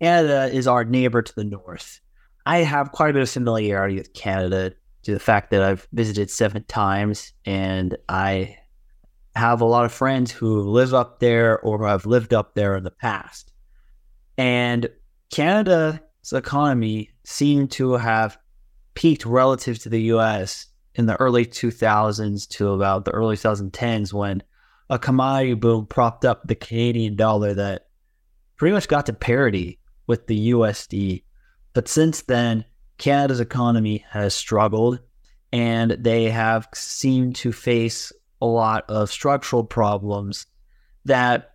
Canada is our neighbor to the north. I have quite a bit of familiarity with Canada to the fact that I've visited seven times and I have a lot of friends who live up there or have lived up there in the past. And Canada's economy seemed to have peaked relative to the US in the early 2000s to about the early 2010s when a commodity boom propped up the Canadian dollar that pretty much got to parity with the USD. But since then, Canada's economy has struggled and they have seemed to face a lot of structural problems that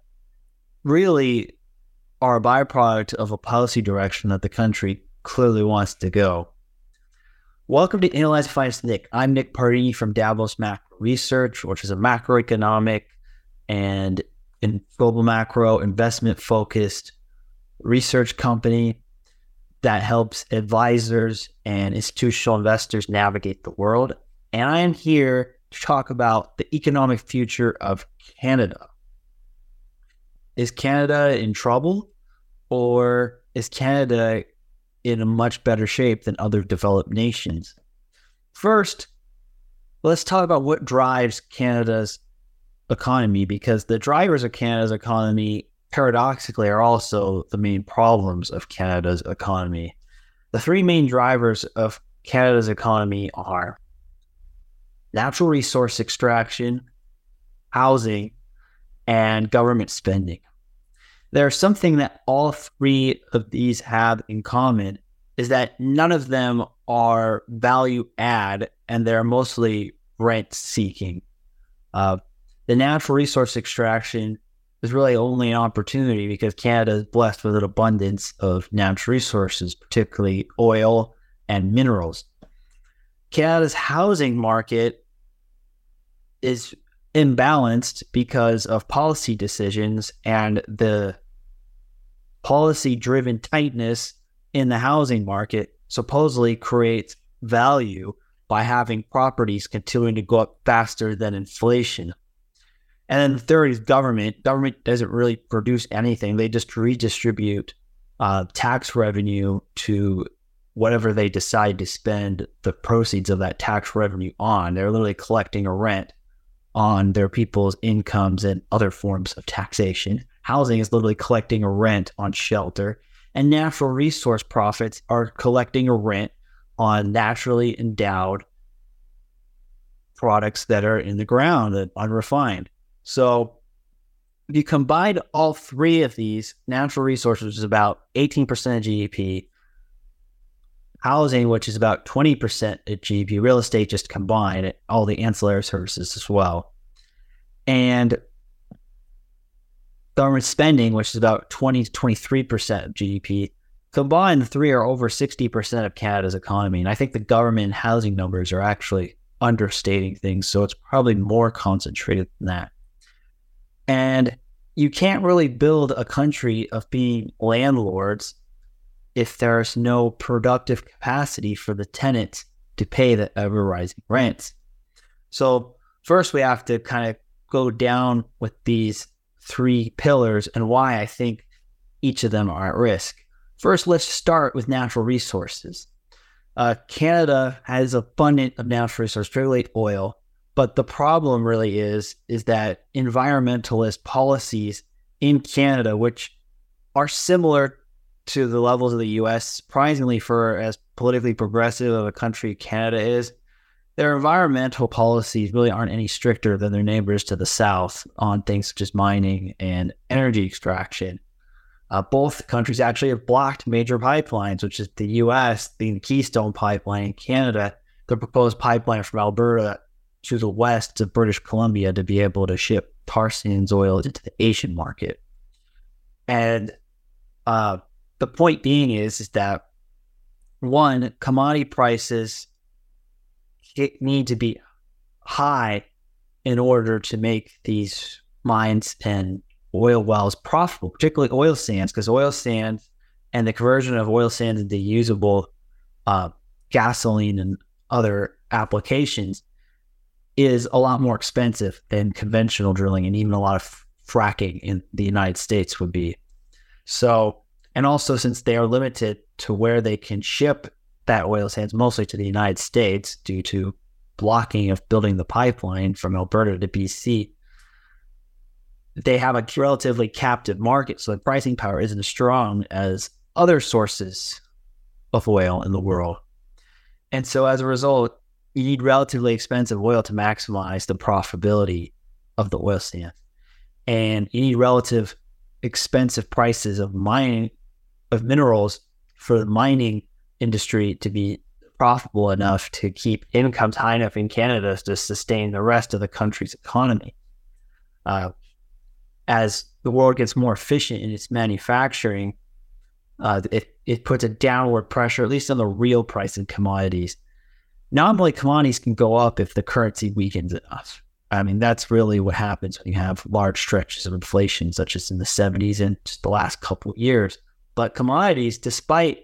really are a byproduct of a policy direction that the country clearly wants to go. Welcome to Analyze Finance Nick. I'm Nick Pardini from Davos Macro Research, which is a macroeconomic and global macro investment focused research company that helps advisors and institutional investors navigate the world. And I am here to talk about the economic future of Canada. Is Canada in trouble or is Canada in a much better shape than other developed nations? First, let's talk about what drives Canada's economy because the drivers of Canada's economy paradoxically are also the main problems of Canada's economy. The three main drivers of Canada's economy are natural resource extraction, housing, and government spending. There's something that all three of these have in common is that none of them are value add and they're mostly rent seeking. Uh, the natural resource extraction is really only an opportunity because Canada is blessed with an abundance of natural resources, particularly oil and minerals. Canada's housing market is imbalanced because of policy decisions and the policy driven tightness in the housing market supposedly creates value by having properties continuing to go up faster than inflation. And then the third is government. Government doesn't really produce anything. They just redistribute uh, tax revenue to whatever they decide to spend the proceeds of that tax revenue on. They're literally collecting a rent on their people's incomes and other forms of taxation. Housing is literally collecting a rent on shelter. And natural resource profits are collecting a rent on naturally endowed products that are in the ground and unrefined. So if you combine all three of these, natural resources, is about 18% of GDP, housing, which is about 20% of GDP, real estate just combined, all the ancillary services as well. And government spending, which is about 20 to 23% of GDP, combined, the three are over 60% of Canada's economy. And I think the government housing numbers are actually understating things. So it's probably more concentrated than that. And you can't really build a country of being landlords if there's no productive capacity for the tenants to pay the ever rising rents. So, first, we have to kind of go down with these three pillars and why I think each of them are at risk. First, let's start with natural resources. Uh, Canada has abundant of natural resources, particularly oil, but the problem really is is that environmentalist policies in Canada, which are similar to the levels of the U.S., surprisingly for as politically progressive of a country Canada is, their environmental policies really aren't any stricter than their neighbors to the south on things such as mining and energy extraction. Uh, both countries actually have blocked major pipelines, which is the U.S. the Keystone Pipeline, in Canada, the proposed pipeline from Alberta to the west of British Columbia to be able to ship tar sands oil into the Asian market. And uh, the point being is, is that one, commodity prices need to be high in order to make these mines and oil wells profitable, particularly oil sands, because oil sands and the conversion of oil sands into usable uh, gasoline and other applications is a lot more expensive than conventional drilling and even a lot of fracking in the United States would be. So And also, since they are limited to where they can ship that oil sands, mostly to the United States due to blocking of building the pipeline from Alberta to BC, they have a relatively captive market. So the pricing power isn't as strong as other sources of oil in the world. And so as a result, you need relatively expensive oil to maximize the profitability of the oil sands. And you need relative expensive prices of mining of minerals for the mining industry to be profitable enough to keep incomes high enough in Canada to sustain the rest of the country's economy. Uh, as the world gets more efficient in its manufacturing, uh, it, it puts a downward pressure, at least on the real price of commodities. Normally, commodities can go up if the currency weakens enough. I mean, that's really what happens when you have large stretches of inflation, such as in the 70s and just the last couple of years. But commodities, despite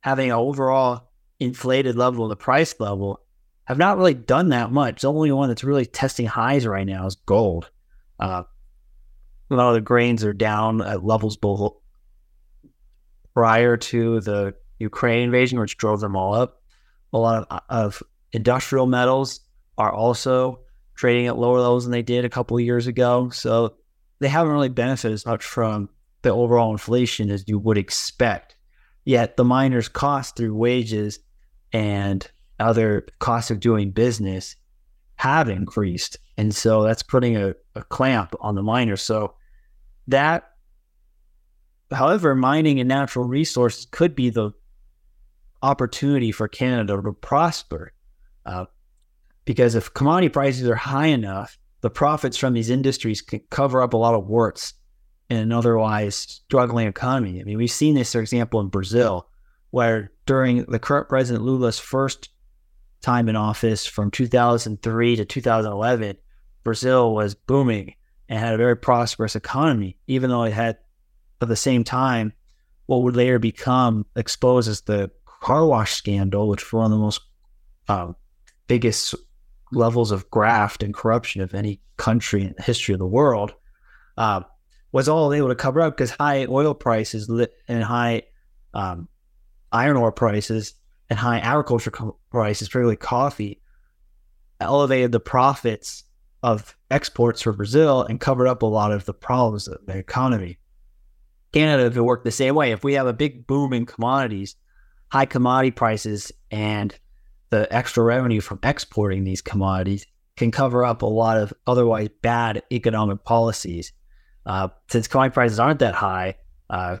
having an overall inflated level of the price level, have not really done that much. The only one that's really testing highs right now is gold. Uh, a lot of the grains are down at levels below prior to the Ukraine invasion, which drove them all up. A lot of, of industrial metals are also trading at lower levels than they did a couple of years ago. So they haven't really benefited as much from the overall inflation as you would expect. Yet the miners' cost through wages and other costs of doing business have increased. And so that's putting a, a clamp on the miners. So that, however, mining and natural resources could be the opportunity for Canada to prosper. Uh, because if commodity prices are high enough, the profits from these industries can cover up a lot of warts in an otherwise struggling economy. I mean, we've seen this, for example, in Brazil, where during the current president Lula's first time in office from 2003 to 2011, Brazil was booming and had a very prosperous economy, even though it had, at the same time, what would later become exposed as the car wash scandal, which was one of the most um, biggest levels of graft and corruption of any country in the history of the world, uh, was all able to cover up because high oil prices and high um, iron ore prices and high agriculture prices, particularly coffee, elevated the profits of exports for Brazil and covered up a lot of the problems of the economy. Canada if it worked the same way. If we have a big boom in commodities, high commodity prices, and the extra revenue from exporting these commodities can cover up a lot of otherwise bad economic policies. Uh, since commodity prices aren't that high, uh,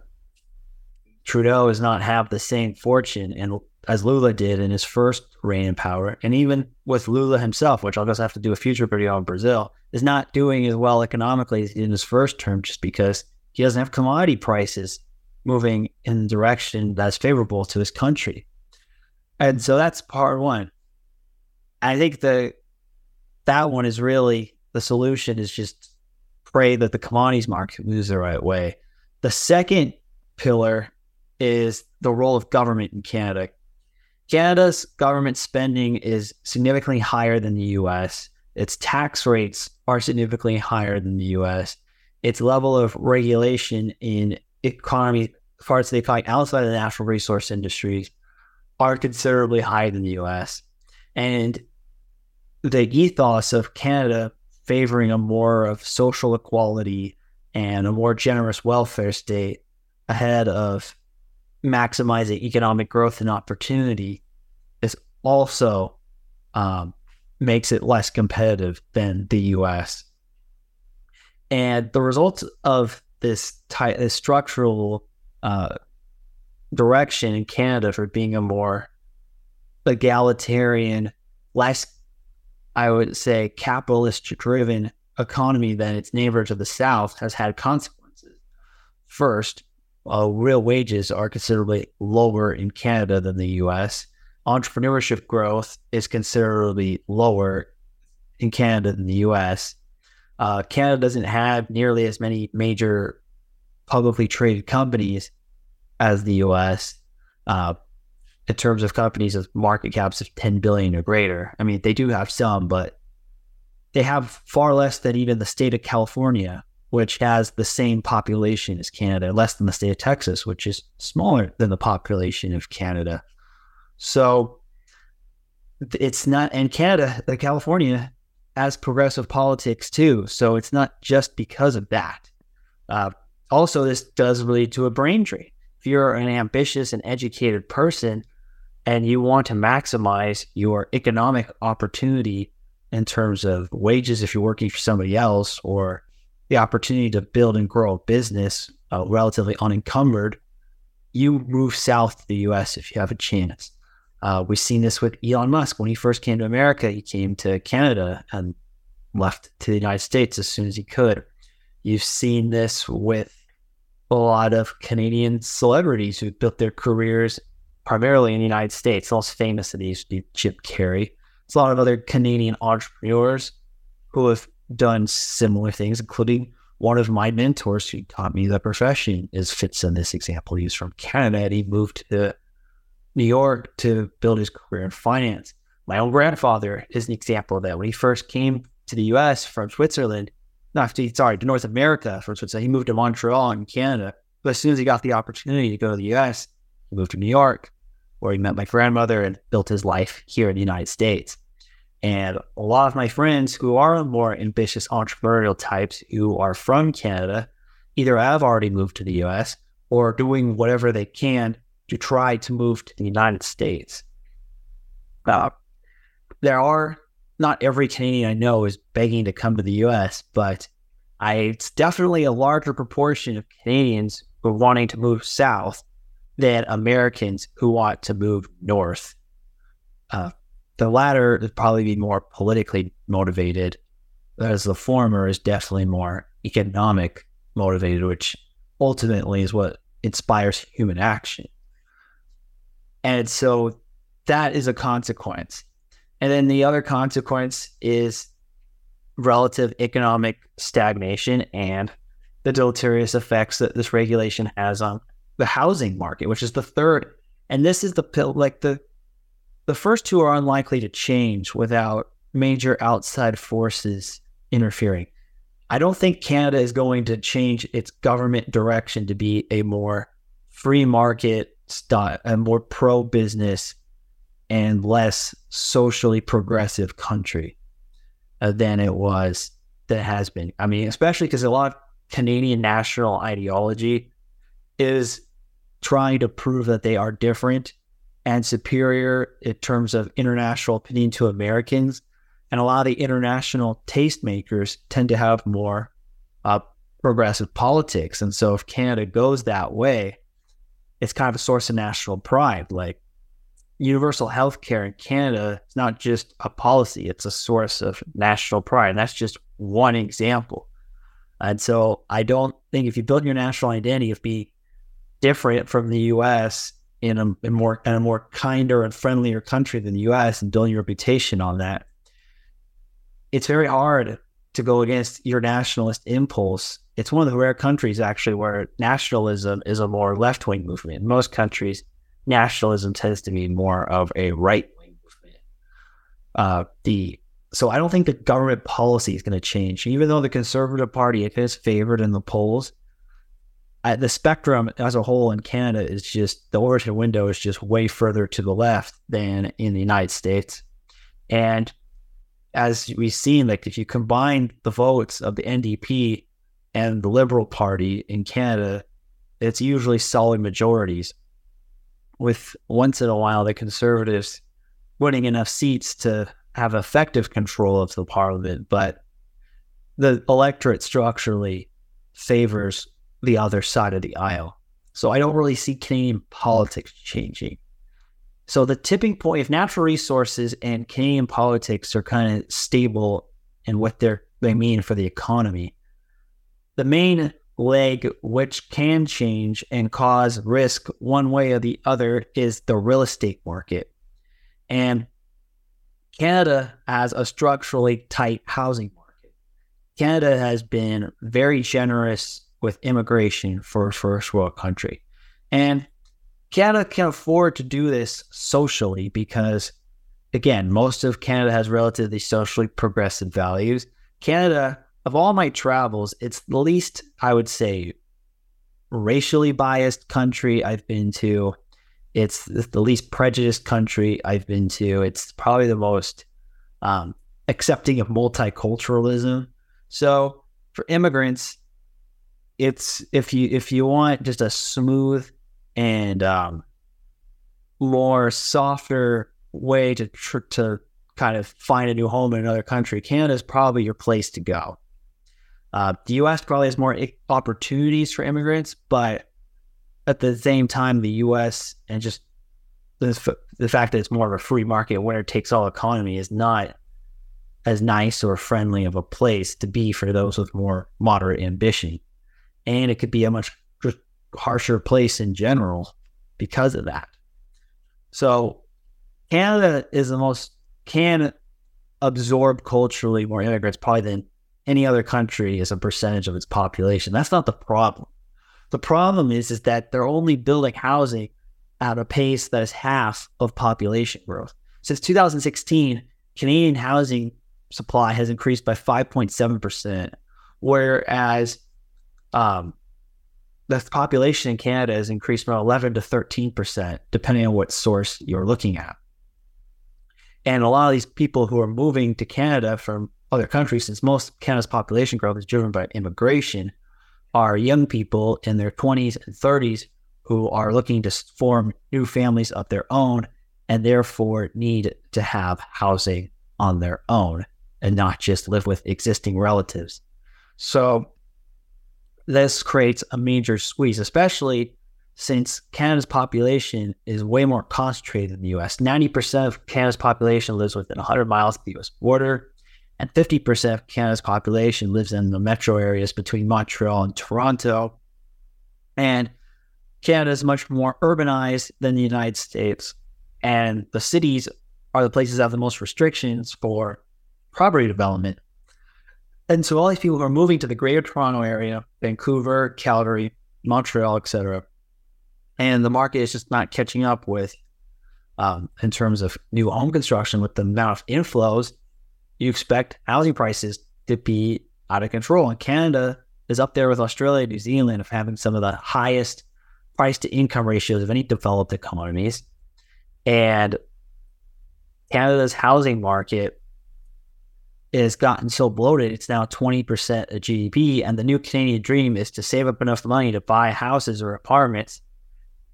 Trudeau does not have the same fortune and as Lula did in his first reign in power, and even with Lula himself, which I'll just have to do a future video on Brazil, is not doing as well economically as in his first term, just because he doesn't have commodity prices moving in the direction that's favorable to his country. And so that's part one. I think the that one is really the solution is just pray that the commodities market moves the right way. The second pillar is the role of government in Canada. Canada's government spending is significantly higher than the US. Its tax rates are significantly higher than the US. Its level of regulation in economy parts of the economy outside of the natural resource industries are considerably higher than the US. And the ethos of Canada favoring a more of social equality and a more generous welfare state ahead of maximizing economic growth and opportunity is also um, makes it less competitive than the US. And the results of this, ty- this structural uh, direction in Canada for being a more egalitarian, less, I would say, capitalist driven economy than its neighbor to the south has had consequences. First, uh, real wages are considerably lower in Canada than the US. Entrepreneurship growth is considerably lower in Canada than the US. Uh, Canada doesn't have nearly as many major publicly traded companies as the US uh, in terms of companies with market caps of 10 billion or greater. I mean, they do have some, but they have far less than even the state of California, which has the same population as Canada, less than the state of Texas, which is smaller than the population of Canada. So it's not, and Canada, like California, has progressive politics too. So it's not just because of that. Uh, also, this does lead to a brain drain. If you're an ambitious and educated person and you want to maximize your economic opportunity in terms of wages if you're working for somebody else or the opportunity to build and grow a business uh, relatively unencumbered, you move south to the US if you have a chance. Uh, we've seen this with Elon Musk. When he first came to America, he came to Canada and left to the United States as soon as he could. You've seen this with a lot of Canadian celebrities who built their careers primarily in the United States. The most famous of these would Jim Carrey. There's a lot of other Canadian entrepreneurs who have done similar things, including one of my mentors who taught me the profession is fits in this example. He's from Canada and he moved to New York to build his career in finance. My own grandfather is an example of that. When he first came to the US from Switzerland, not sorry, to North America from Switzerland, he moved to Montreal in Canada. But as soon as he got the opportunity to go to the US, he moved to New York, where he met my grandmother and built his life here in the United States. And a lot of my friends who are more ambitious entrepreneurial types who are from Canada either have already moved to the US or are doing whatever they can to try to move to the United States. Uh, there are not every Canadian I know is begging to come to the US, but I, it's definitely a larger proportion of Canadians who are wanting to move south than Americans who want to move north. Uh, the latter would probably be more politically motivated, whereas the former is definitely more economic motivated, which ultimately is what inspires human action. And so that is a consequence. And then the other consequence is relative economic stagnation and the deleterious effects that this regulation has on the housing market, which is the third. And this is the like the the first two are unlikely to change without major outside forces interfering. I don't think Canada is going to change its government direction to be a more free market style, a more pro business and less socially progressive country uh, than it was that has been. I mean, especially because a lot of Canadian national ideology is trying to prove that they are different and superior in terms of international opinion to Americans. And a lot of the international tastemakers tend to have more uh, progressive politics. And so if Canada goes that way, it's kind of a source of national pride. Like universal health care in Canada is not just a policy, it's a source of national pride. And that's just one example. And so I don't think if you build your national identity, it'd be different from the US in a, in more in a more kinder and friendlier country than the U.S. and building your reputation on that, it's very hard to go against your nationalist impulse. It's one of the rare countries actually where nationalism is a more left wing movement. In most countries, nationalism tends to be more of a right wing movement. Uh, the so I don't think the government policy is going to change, even though the Conservative Party is favored in the polls the spectrum as a whole in Canada is just the Overton window is just way further to the left than in the United States. And as we've seen, like if you combine the votes of the NDP and the Liberal Party in Canada, it's usually solid majorities, with once in a while the Conservatives winning enough seats to have effective control of the parliament. But the electorate structurally favors the other side of the aisle. So I don't really see Canadian politics changing. So the tipping point, if natural resources and Canadian politics are kind of stable in what they're, they mean for the economy, the main leg which can change and cause risk one way or the other is the real estate market. And Canada has a structurally tight housing market. Canada has been very generous with immigration for a first world country. And Canada can afford to do this socially because, again, most of Canada has relatively socially progressive values. Canada of all my travels, it's the least, I would say, racially biased country I've been to. It's the least prejudiced country I've been to. It's probably the most um, accepting of multiculturalism. So for immigrants, it's if you if you want just a smooth and um, more softer way to tr- to kind of find a new home in another country, Canada is probably your place to go. Uh, the U.S. probably has more opportunities for immigrants, but at the same time, the U.S. and just the, the fact that it's more of a free market, winner takes all economy, is not as nice or friendly of a place to be for those with more moderate ambition, and it could be a much harsher place in general because of that. So, Canada is the most can absorb culturally more immigrants probably than any other country as a percentage of its population. That's not the problem. The problem is, is that they're only building housing at a pace that is half of population growth. Since 2016, Canadian housing supply has increased by 5.7%, whereas um, the population in Canada has increased from 11 to 13%, depending on what source you're looking at. And a lot of these people who are moving to Canada from other countries, since most Canada's population growth is driven by immigration, are young people in their 20s and 30s who are looking to form new families of their own and therefore need to have housing on their own and not just live with existing relatives. So this creates a major squeeze, especially since Canada's population is way more concentrated than the US. 90% of Canada's population lives within 100 miles of the US border and 50% of Canada's population lives in the metro areas between Montreal and Toronto. And Canada is much more urbanized than the United States. And the cities are the places that have the most restrictions for property development. And so all these people who are moving to the greater Toronto area, Vancouver, Calgary, Montreal, etc., and the market is just not catching up with um, in terms of new home construction with the amount of inflows you expect housing prices to be out of control. And Canada is up there with Australia, New Zealand of having some of the highest price to income ratios of any developed economies. And Canada's housing market has gotten so bloated, it's now 20% of GDP. And the new Canadian dream is to save up enough money to buy houses or apartments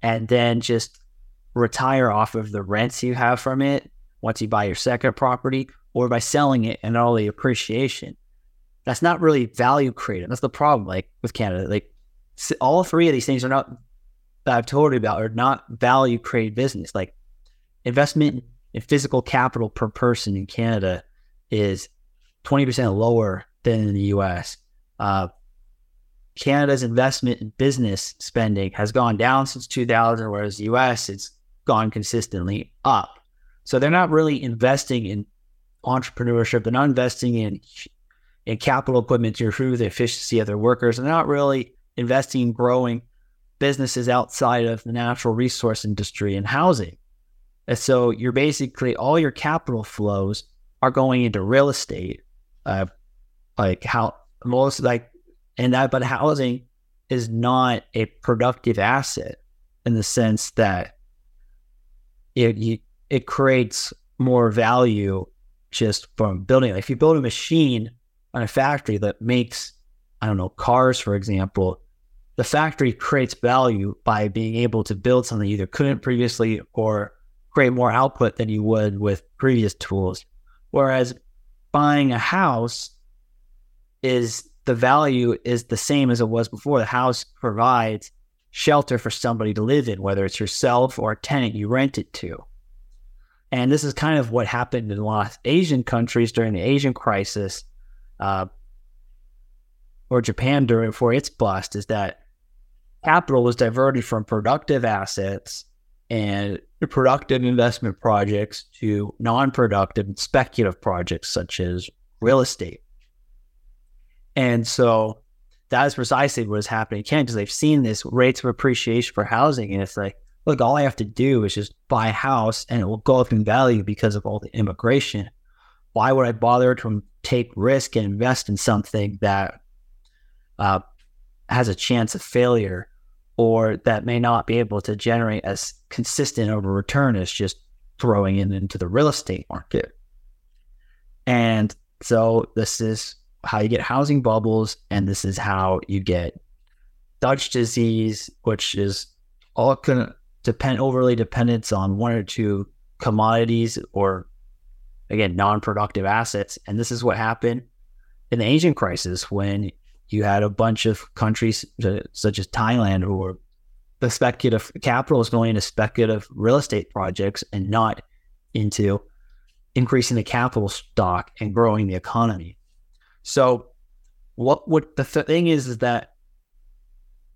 and then just retire off of the rents you have from it once you buy your second property or by selling it and all the appreciation. That's not really value created. That's the problem. Like with Canada, like all three of these things are not that I've told you about are not value created business. Like investment in physical capital per person in Canada is 20% lower than in the US. Uh, Canada's investment in business spending has gone down since 2000, whereas the US, it's gone consistently up. So they're not really investing in entrepreneurship. They're not investing in in capital equipment to improve the efficiency of their workers. They're not really investing in growing businesses outside of the natural resource industry and housing. And so you're basically all your capital flows are going into real estate, uh, like how most like and that, but housing is not a productive asset in the sense that it it creates more value just from building. Like if you build a machine on a factory that makes, I don't know, cars, for example, the factory creates value by being able to build something you either couldn't previously or create more output than you would with previous tools. Whereas buying a house is the value is the same as it was before. The house provides shelter for somebody to live in, whether it's yourself or a tenant you rent it to. And this is kind of what happened in a lot of Asian countries during the Asian crisis, uh, or Japan during before its bust, is that capital was diverted from productive assets and productive investment projects to non-productive and speculative projects such as real estate. And so that is precisely what is happening in Canada because they've seen this rates of appreciation for housing, and it's like look, all I have to do is just buy a house and it will go up in value because of all the immigration. Why would I bother to take risk and invest in something that uh, has a chance of failure or that may not be able to generate as consistent of a return as just throwing it into the real estate market. And so this is how you get housing bubbles, and this is how you get Dutch disease, which is all to depend overly dependence on one or two commodities or again non-productive assets. And this is what happened in the Asian crisis when you had a bunch of countries such as Thailand who were the speculative capital is going into speculative real estate projects and not into increasing the capital stock and growing the economy. So, what what the th- thing is is that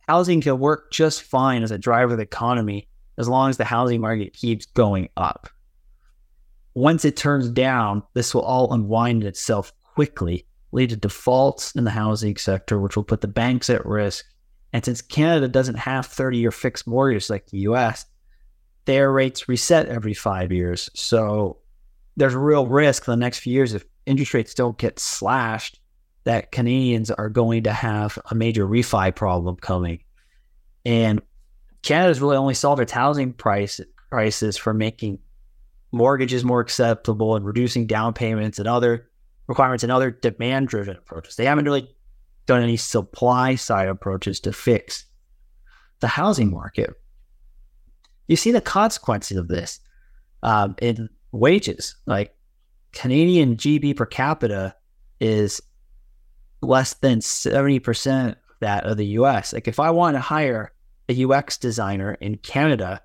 housing can work just fine as a driver of the economy as long as the housing market keeps going up. Once it turns down, this will all unwind itself quickly, lead to defaults in the housing sector, which will put the banks at risk. And since Canada doesn't have 30 year fixed mortgages like the US, their rates reset every five years. So there's a real risk in the next few years if interest rates don't get slashed that Canadians are going to have a major refi problem coming. And Canada's really only solved its housing price prices for making mortgages more acceptable and reducing down payments and other requirements and other demand driven approaches. They haven't really done any supply side approaches to fix the housing market. You see the consequences of this um, in wages. Like Canadian GDP per capita is less than 70% that of the US. Like if I want to hire a UX designer in Canada,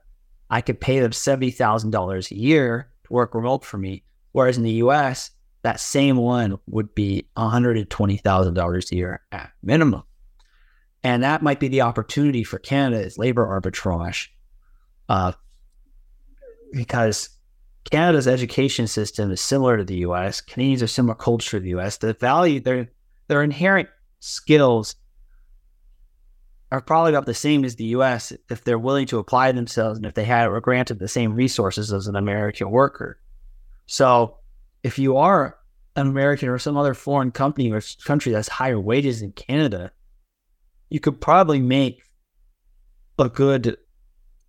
I could pay them $70,000 a year to work remote for me. Whereas in the US, that same one would be $120,000 a year at minimum. And that might be the opportunity for Canada is labor arbitrage. Uh, because Canada's education system is similar to the US. Canadians are similar culture to the US. The value, their their inherent skills are probably about the same as the US if they're willing to apply themselves and if they had were granted the same resources as an American worker. So if you are an American or some other foreign company or country that's higher wages in Canada, you could probably make a good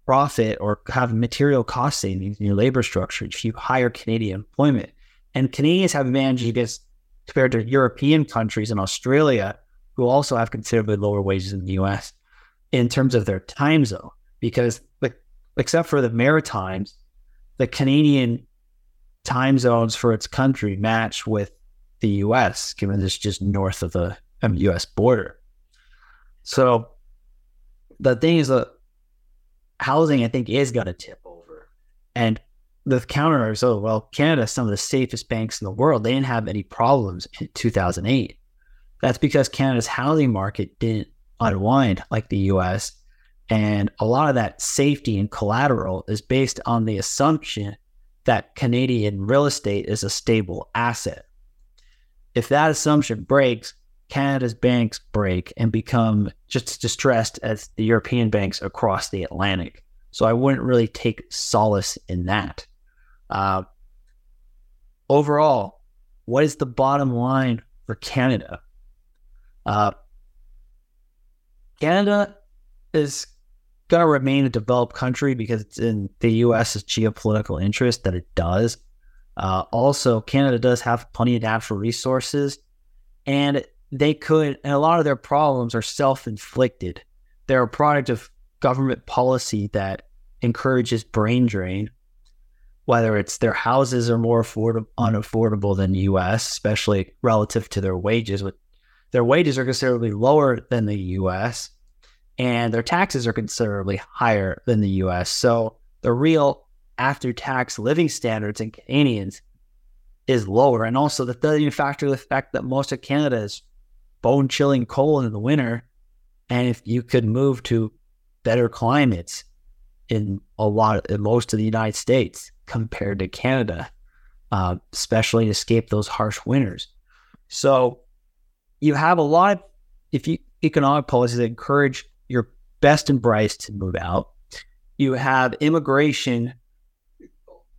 profit or have material cost savings in your labor structure if you hire Canadian employment. And Canadians have advantages against compared to European countries and Australia, who also have considerably lower wages than the US in terms of their time zone. Because like, except for the Maritimes, the Canadian time zones for its country match with the US, given it's just north of the US border. So the thing is that housing, I think, is going to tip over. And the counter is, oh, well, Canada, some of the safest banks in the world, they didn't have any problems in 2008. That's because Canada's housing market didn't unwind like the US. And a lot of that safety and collateral is based on the assumption that Canadian real estate is a stable asset. If that assumption breaks, Canada's banks break and become just distressed as the European banks across the Atlantic. So I wouldn't really take solace in that. Uh, overall, what is the bottom line for Canada? Uh, Canada is going to remain a developed country because it's in the U.S.'s geopolitical interest that it does. Uh, also, Canada does have plenty of natural resources, and they could, and a lot of their problems are self inflicted. They're a product of government policy that encourages brain drain, whether it's their houses are more affordable, unaffordable than the US, especially relative to their wages. Their wages are considerably lower than the US, and their taxes are considerably higher than the US. So the real after tax living standards in Canadians is lower. And also, that doesn't even factor the fact that most of Canada is bone chilling cold in the winter. And if you could move to better climates in a lot, in most of the United States compared to Canada, uh, especially to escape those harsh winters. So you have a lot of if you economic policies that encourage your best and brightest to move out. You have immigration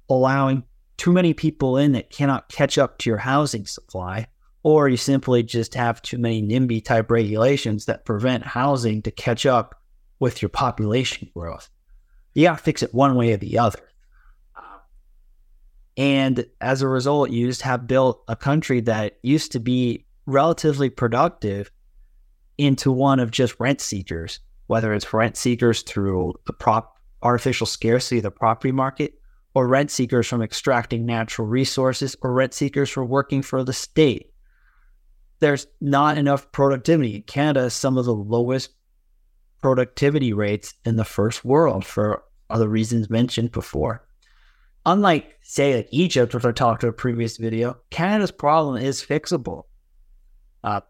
allowing too many people in that cannot catch up to your housing supply or you simply just have too many NIMBY type regulations that prevent housing to catch up with your population growth. You got to fix it one way or the other. And as a result, you just have built a country that used to be relatively productive into one of just rent seekers, whether it's rent seekers through the prop artificial scarcity of the property market, or rent seekers from extracting natural resources, or rent seekers for working for the state. There's not enough productivity. Canada has some of the lowest productivity rates in the first world for other reasons mentioned before. Unlike, say, like Egypt, which I talked to a previous video, Canada's problem is fixable. Uh,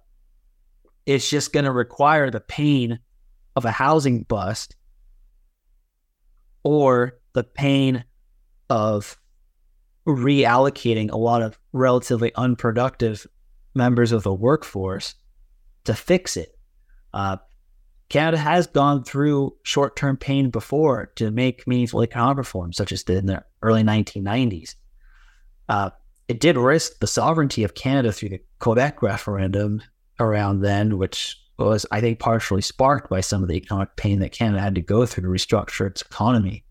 it's just going to require the pain of a housing bust or the pain of reallocating a lot of relatively unproductive members of the workforce to fix it. Uh, Canada has gone through short term pain before to make meaningful economic reforms, such as in the early 1990s. Uh, it did risk the sovereignty of Canada through the Quebec referendum around then, which was, I think, partially sparked by some of the economic pain that Canada had to go through to restructure its economy.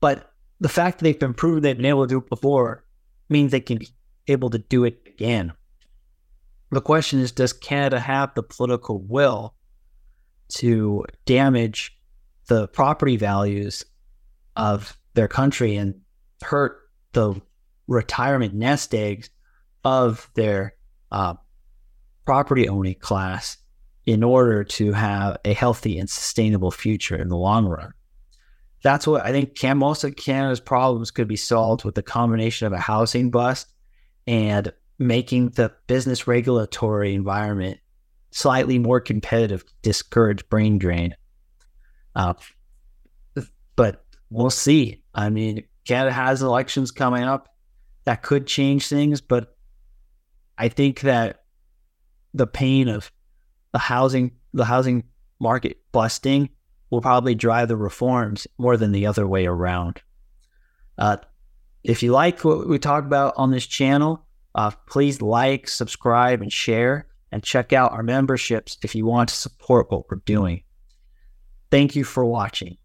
But the fact that they've been proven they've been able to do it before means they can be able to do it again. The question is Does Canada have the political will to damage the property values of their country and hurt the retirement nest eggs of their uh, property owning class in order to have a healthy and sustainable future in the long run. That's what I think can, most of Canada's problems could be solved with the combination of a housing bust and making the business regulatory environment slightly more competitive, discourage brain drain. Uh, but we'll see. I mean, Canada has elections coming up that could change things, but I think that the pain of the housing the housing market busting will probably drive the reforms more than the other way around. Uh, if you like what we talk about on this channel, uh, please like, subscribe, and share, and check out our memberships if you want to support what we're doing. Thank you for watching.